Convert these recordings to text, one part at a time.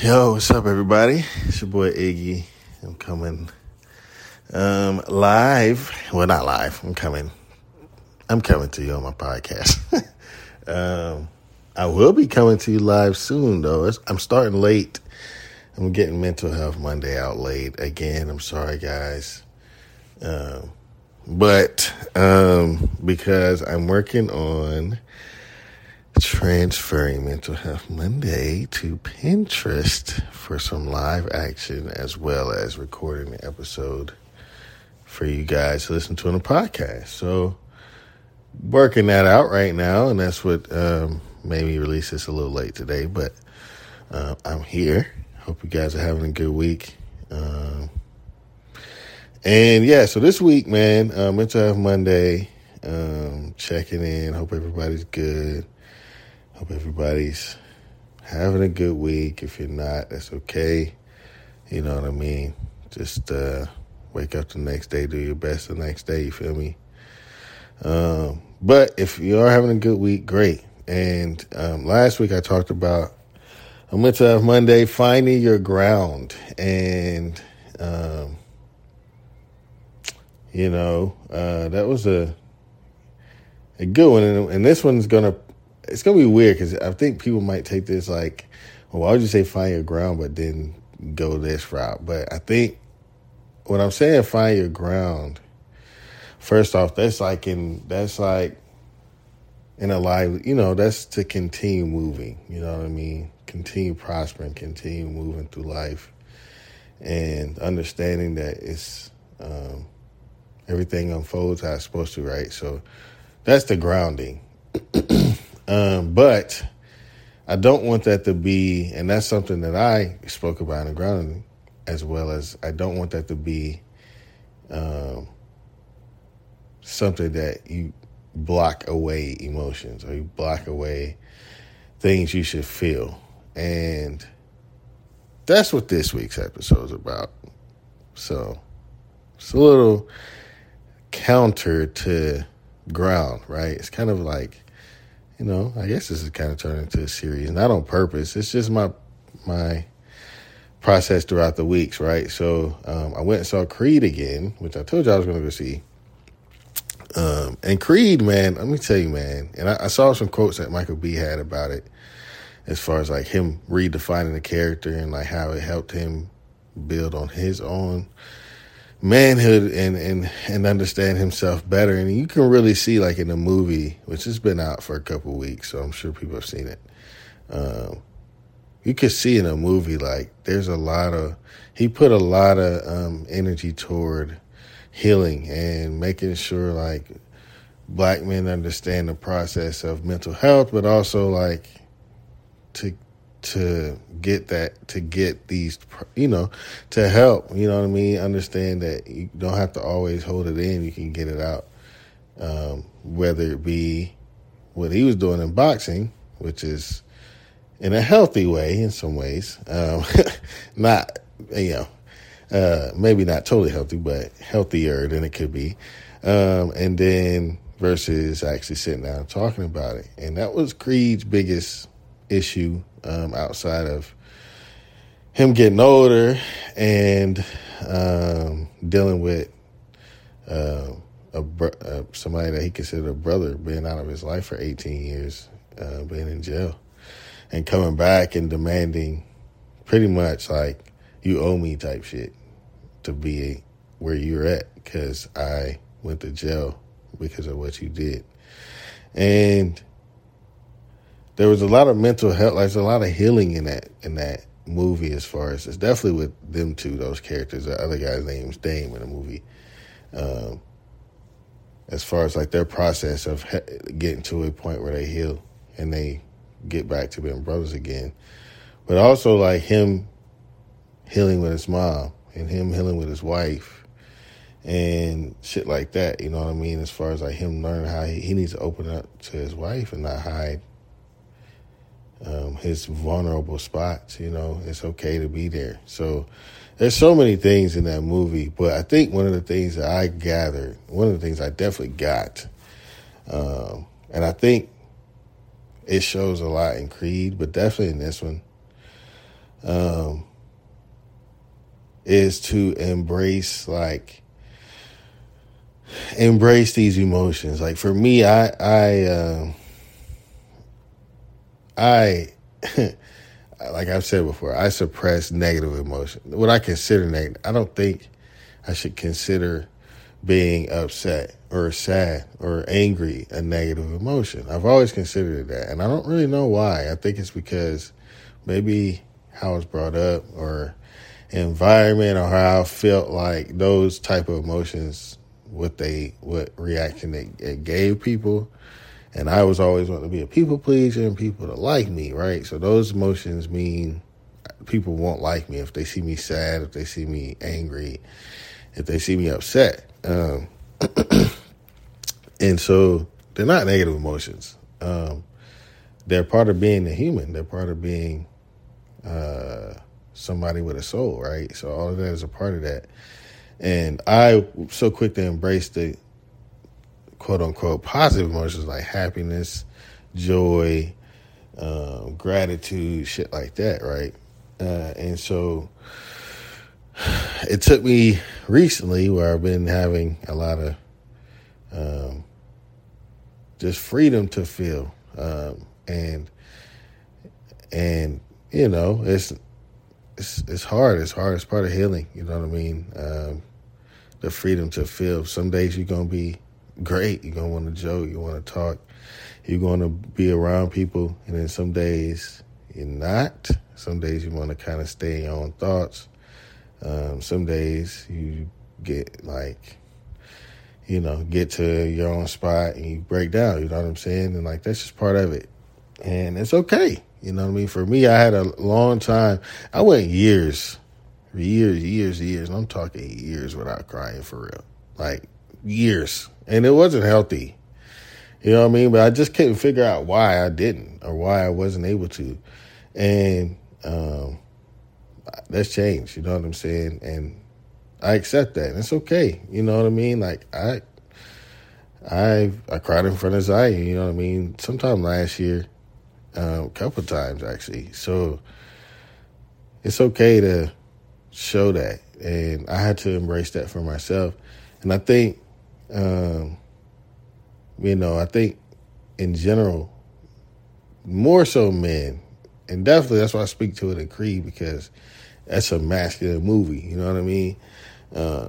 Yo, what's up, everybody? It's your boy Iggy. I'm coming um, live. Well, not live. I'm coming. I'm coming to you on my podcast. um, I will be coming to you live soon, though. It's, I'm starting late. I'm getting Mental Health Monday out late again. I'm sorry, guys. Um, but um, because I'm working on transferring Mental Health Monday to Pinterest for some live action as well as recording the episode for you guys to listen to on the podcast. So, working that out right now, and that's what um, made me release this a little late today, but uh, I'm here. Hope you guys are having a good week. Um, and yeah, so this week, man, uh, Mental Health Monday, um, checking in. Hope everybody's good. Hope everybody's having a good week. If you're not, that's okay. You know what I mean? Just uh, wake up the next day, do your best the next day. You feel me? Um, but if you are having a good week, great. And um, last week I talked about a mental health Monday, finding your ground, and um, you know uh, that was a a good one. And, and this one's gonna it's gonna be weird because I think people might take this like, well, why would you say find your ground, but then go this route? But I think when I'm saying find your ground, first off, that's like in that's like in a life, you know, that's to continue moving. You know what I mean? Continue prospering, continue moving through life, and understanding that it's um, everything unfolds how it's supposed to, right? So that's the grounding. Um, but I don't want that to be, and that's something that I spoke about in the grounding as well as I don't want that to be um, something that you block away emotions or you block away things you should feel. And that's what this week's episode is about. So it's a little counter to ground, right? It's kind of like you know, I guess this is kind of turning into a series, not on purpose. It's just my my process throughout the weeks, right? So um, I went and saw Creed again, which I told you I was going to go see. Um, and Creed, man, let me tell you, man, and I, I, saw some quotes that Michael B had about it, as far as like him redefining the character and like how it helped him build on his own manhood and and and understand himself better. And you can really see, like in the movie, which has been out for a couple weeks, so I'm sure people have seen it. Um, you could see in a movie like there's a lot of he put a lot of um, energy toward healing and making sure like black men understand the process of mental health, but also like to to get that to get these you know to help you know what i mean? Understand that you don't have to always hold it in you can get it out. Um, whether it be what he was doing in boxing which is in a healthy way in some ways um, not you know uh, maybe not totally healthy but healthier than it could be. Um, and then versus actually sitting down and talking about it. And that was creed's biggest issue um, outside of him getting older and um, dealing with uh, a uh, somebody that he considered a brother being out of his life for 18 years, uh, being in jail, and coming back and demanding pretty much like you owe me type shit to be where you're at because I went to jail because of what you did. And there was a lot of mental health, like there's a lot of healing in that in that movie. As far as it's definitely with them two, those characters. The other guy's name's Dame in the movie. Um, as far as like their process of he- getting to a point where they heal and they get back to being brothers again, but also like him healing with his mom and him healing with his wife and shit like that. You know what I mean? As far as like him learning how he, he needs to open up to his wife and not hide um, his vulnerable spots. You know, it's okay to be there. So there's so many things in that movie, but I think one of the things that I gathered, one of the things I definitely got, um, and I think it shows a lot in Creed, but definitely in this one, um, is to embrace like embrace these emotions. Like for me, I I uh, I like I've said before, I suppress negative emotion. What I consider negative, I don't think I should consider being upset or sad or angry a negative emotion. I've always considered that, and I don't really know why. I think it's because maybe how I was brought up or environment or how I felt like those type of emotions, what they, what reaction it, it gave people. And I was always wanting to be a people pleaser and people to like me, right? So those emotions mean people won't like me if they see me sad, if they see me angry, if they see me upset. Um, and so they're not negative emotions. Um, they're part of being a human. They're part of being uh, somebody with a soul, right? So all of that is a part of that. And I so quick to embrace the quote unquote positive emotions like happiness, joy, um, gratitude, shit like that, right? Uh, and so it took me recently where I've been having a lot of um, just freedom to feel, um, and and you know it's it's it's hard. It's hard. It's part of healing. You know what I mean? Um, the freedom to feel. Some days you're gonna be great. You're gonna want to joke. You want to talk. You're gonna be around people, and then some days you're not. Some days you want to kind of stay in your own thoughts. Um, some days you get like, you know, get to your own spot and you break down. You know what I'm saying? And like that's just part of it, and it's okay. You know what I mean? For me, I had a long time. I went years, years, years, years. And I'm talking years without crying for real, like years, and it wasn't healthy. You know what I mean? But I just couldn't figure out why I didn't or why I wasn't able to, and um, that's changed. You know what I'm saying? And I accept that. And it's okay. You know what I mean? Like I, I, I cried in front of Zion. You know what I mean? Sometime last year, um, a couple times actually. So it's okay to show that, and I had to embrace that for myself. And I think, um, you know, I think in general, more so men, and definitely that's why I speak to it in Creed because that's a masculine movie. You know what I mean? Uh,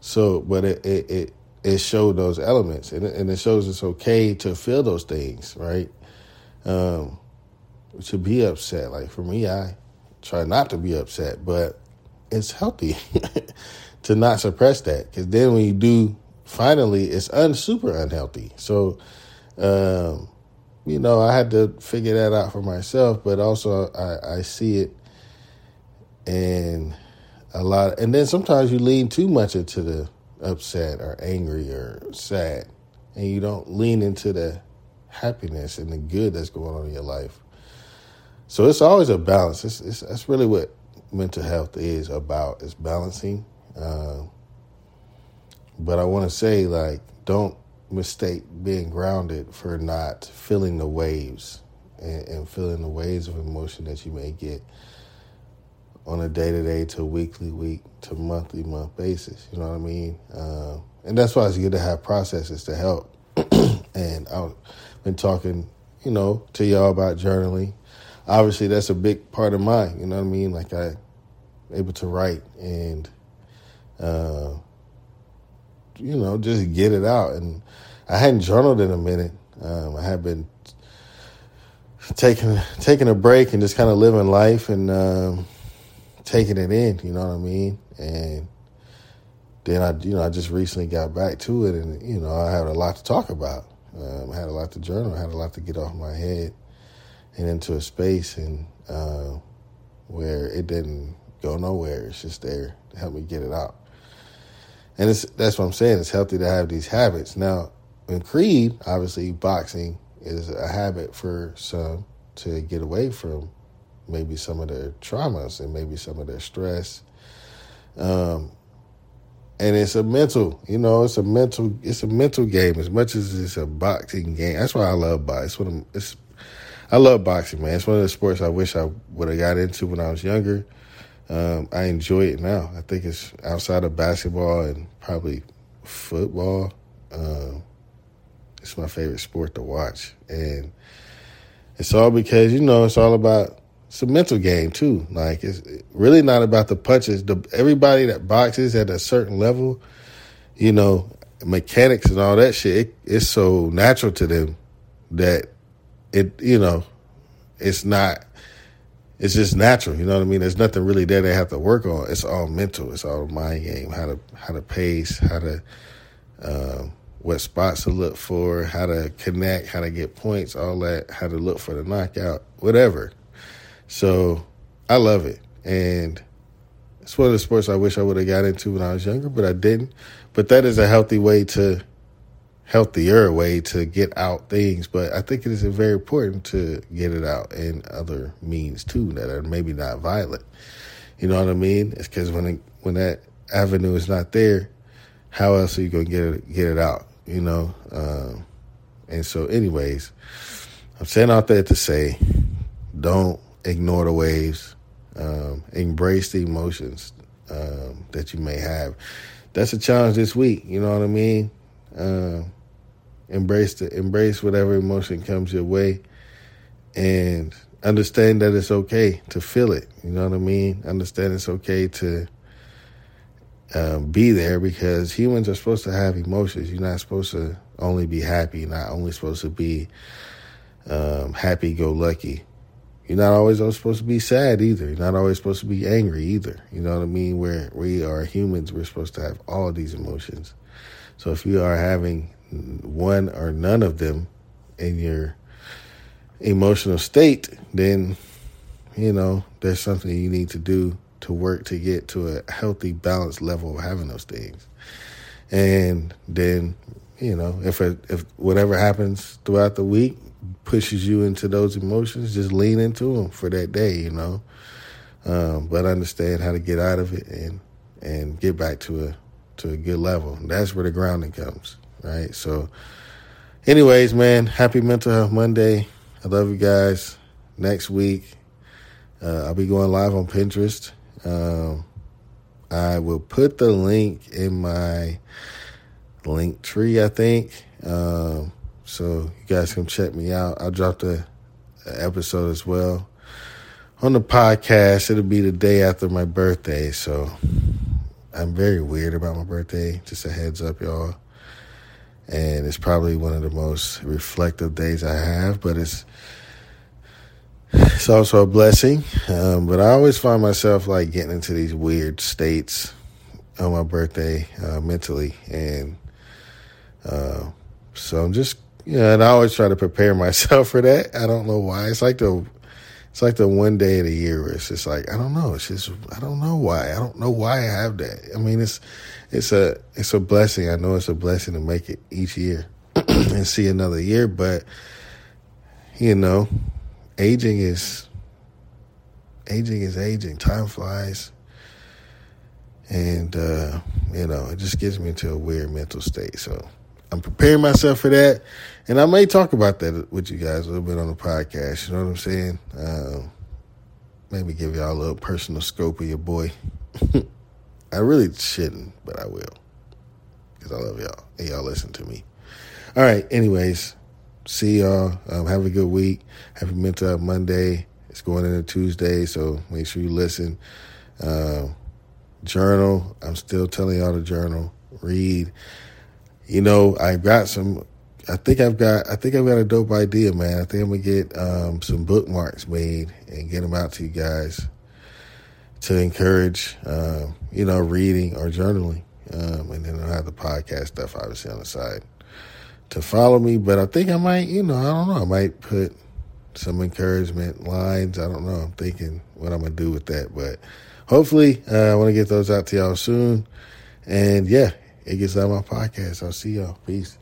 so, but it, it it it showed those elements, and and it shows it's okay to feel those things, right? Um, to be upset. Like for me, I try not to be upset, but it's healthy to not suppress that because then when you do, finally, it's un super unhealthy. So, um, you know, I had to figure that out for myself, but also I, I see it and a lot and then sometimes you lean too much into the upset or angry or sad and you don't lean into the happiness and the good that's going on in your life so it's always a balance it's, it's that's really what mental health is about is balancing uh, but i want to say like don't mistake being grounded for not feeling the waves and, and feeling the waves of emotion that you may get on a day to day to weekly week to monthly month basis. You know what I mean? Um, and that's why it's good to have processes to help. and I've been talking, you know, to y'all about journaling. Obviously, that's a big part of mine. You know what I mean? Like I able to write and, uh, you know, just get it out. And I hadn't journaled in a minute. Um, I had been taking taking a break and just kind of living life and. Um, taking it in, you know what I mean? And then I, you know, I just recently got back to it, and you know, I had a lot to talk about. Um, I had a lot to journal. I had a lot to get off my head and into a space and uh, where it didn't go nowhere. It's just there to help me get it out. And that's what I'm saying. It's healthy to have these habits. Now, in Creed, obviously, boxing is a habit for some to get away from maybe some of their traumas and maybe some of their stress. Um, and it's a mental, you know, it's a mental, it's a mental game as much as it's a boxing game. That's why I love boxing. It's, it's I love boxing, man. It's one of the sports I wish I would have got into when I was younger. Um, I enjoy it now. I think it's outside of basketball and probably football. Um, it's my favorite sport to watch, and it's all because you know it's all about it's a mental game too. Like it's really not about the punches. The, everybody that boxes at a certain level, you know, mechanics and all that shit, it, it's so natural to them that it, you know, it's not. It's just natural, you know what I mean. There's nothing really there they have to work on. It's all mental. It's all mind game. How to how to pace, how to um, what spots to look for, how to connect, how to get points, all that, how to look for the knockout, whatever. So I love it. And it's one of the sports I wish I would have got into when I was younger, but I didn't. But that is a healthy way to, healthier way to get out things. But I think it is very important to get it out in other means too that are maybe not violent. You know what I mean? It's because when it, when that avenue is not there, how else are you gonna get it get it out? You know. Um, and so, anyways, I'm saying out there to say, don't ignore the waves, um, embrace the emotions um, that you may have. That's a challenge this week. You know what I mean? Uh, embrace the embrace whatever emotion comes your way, and understand that it's okay to feel it. You know what I mean? Understand it's okay to um, be there because humans are supposed to have emotions. You're not supposed to only be happy. You're not only supposed to be um, happy go lucky. You're not always supposed to be sad either. You're not always supposed to be angry either. You know what I mean? Where we are humans, we're supposed to have all these emotions. So if you are having one or none of them in your emotional state, then you know there's something you need to do to work to get to a healthy, balanced level of having those things. And then, you know, if it, if whatever happens throughout the week, pushes you into those emotions, just lean into them for that day, you know. Um, but understand how to get out of it and and get back to a to a good level. That's where the grounding comes, right? So, anyways, man, happy Mental Health Monday. I love you guys. Next week, uh, I'll be going live on Pinterest. Um, I will put the link in my link tree, I think. Um, so you guys can check me out. I dropped drop the episode as well on the podcast. It'll be the day after my birthday, so I'm very weird about my birthday. Just a heads up, y'all. And it's probably one of the most reflective days I have, but it's it's also a blessing. Um, but I always find myself like getting into these weird states on my birthday uh, mentally, and uh, so I'm just yeah, and I always try to prepare myself for that. I don't know why. It's like the it's like the one day of the year where it's just like I don't know. It's just I don't know why. I don't know why I have that. I mean, it's it's a it's a blessing. I know it's a blessing to make it each year and see another year, but you know, aging is aging is aging. Time flies. And uh, you know, it just gets me into a weird mental state. So I'm preparing myself for that, and I may talk about that with you guys a little bit on the podcast. You know what I'm saying? Um, maybe give y'all a little personal scope of your boy. I really shouldn't, but I will because I love y'all and y'all listen to me. All right. Anyways, see y'all. Um, have a good week. Happy Mental Health Monday. It's going into Tuesday, so make sure you listen. Um, journal. I'm still telling y'all to journal. Read you know, I've got some. I think I've got. I think I've got a dope idea, man. I think I'm gonna get um, some bookmarks made and get them out to you guys to encourage, um, you know, reading or journaling, um, and then I'll have the podcast stuff obviously on the side to follow me. But I think I might, you know, I don't know. I might put some encouragement lines. I don't know. I'm thinking what I'm gonna do with that, but hopefully, uh, I want to get those out to y'all soon. And yeah, it gets out of my podcast. I'll see y'all. Peace.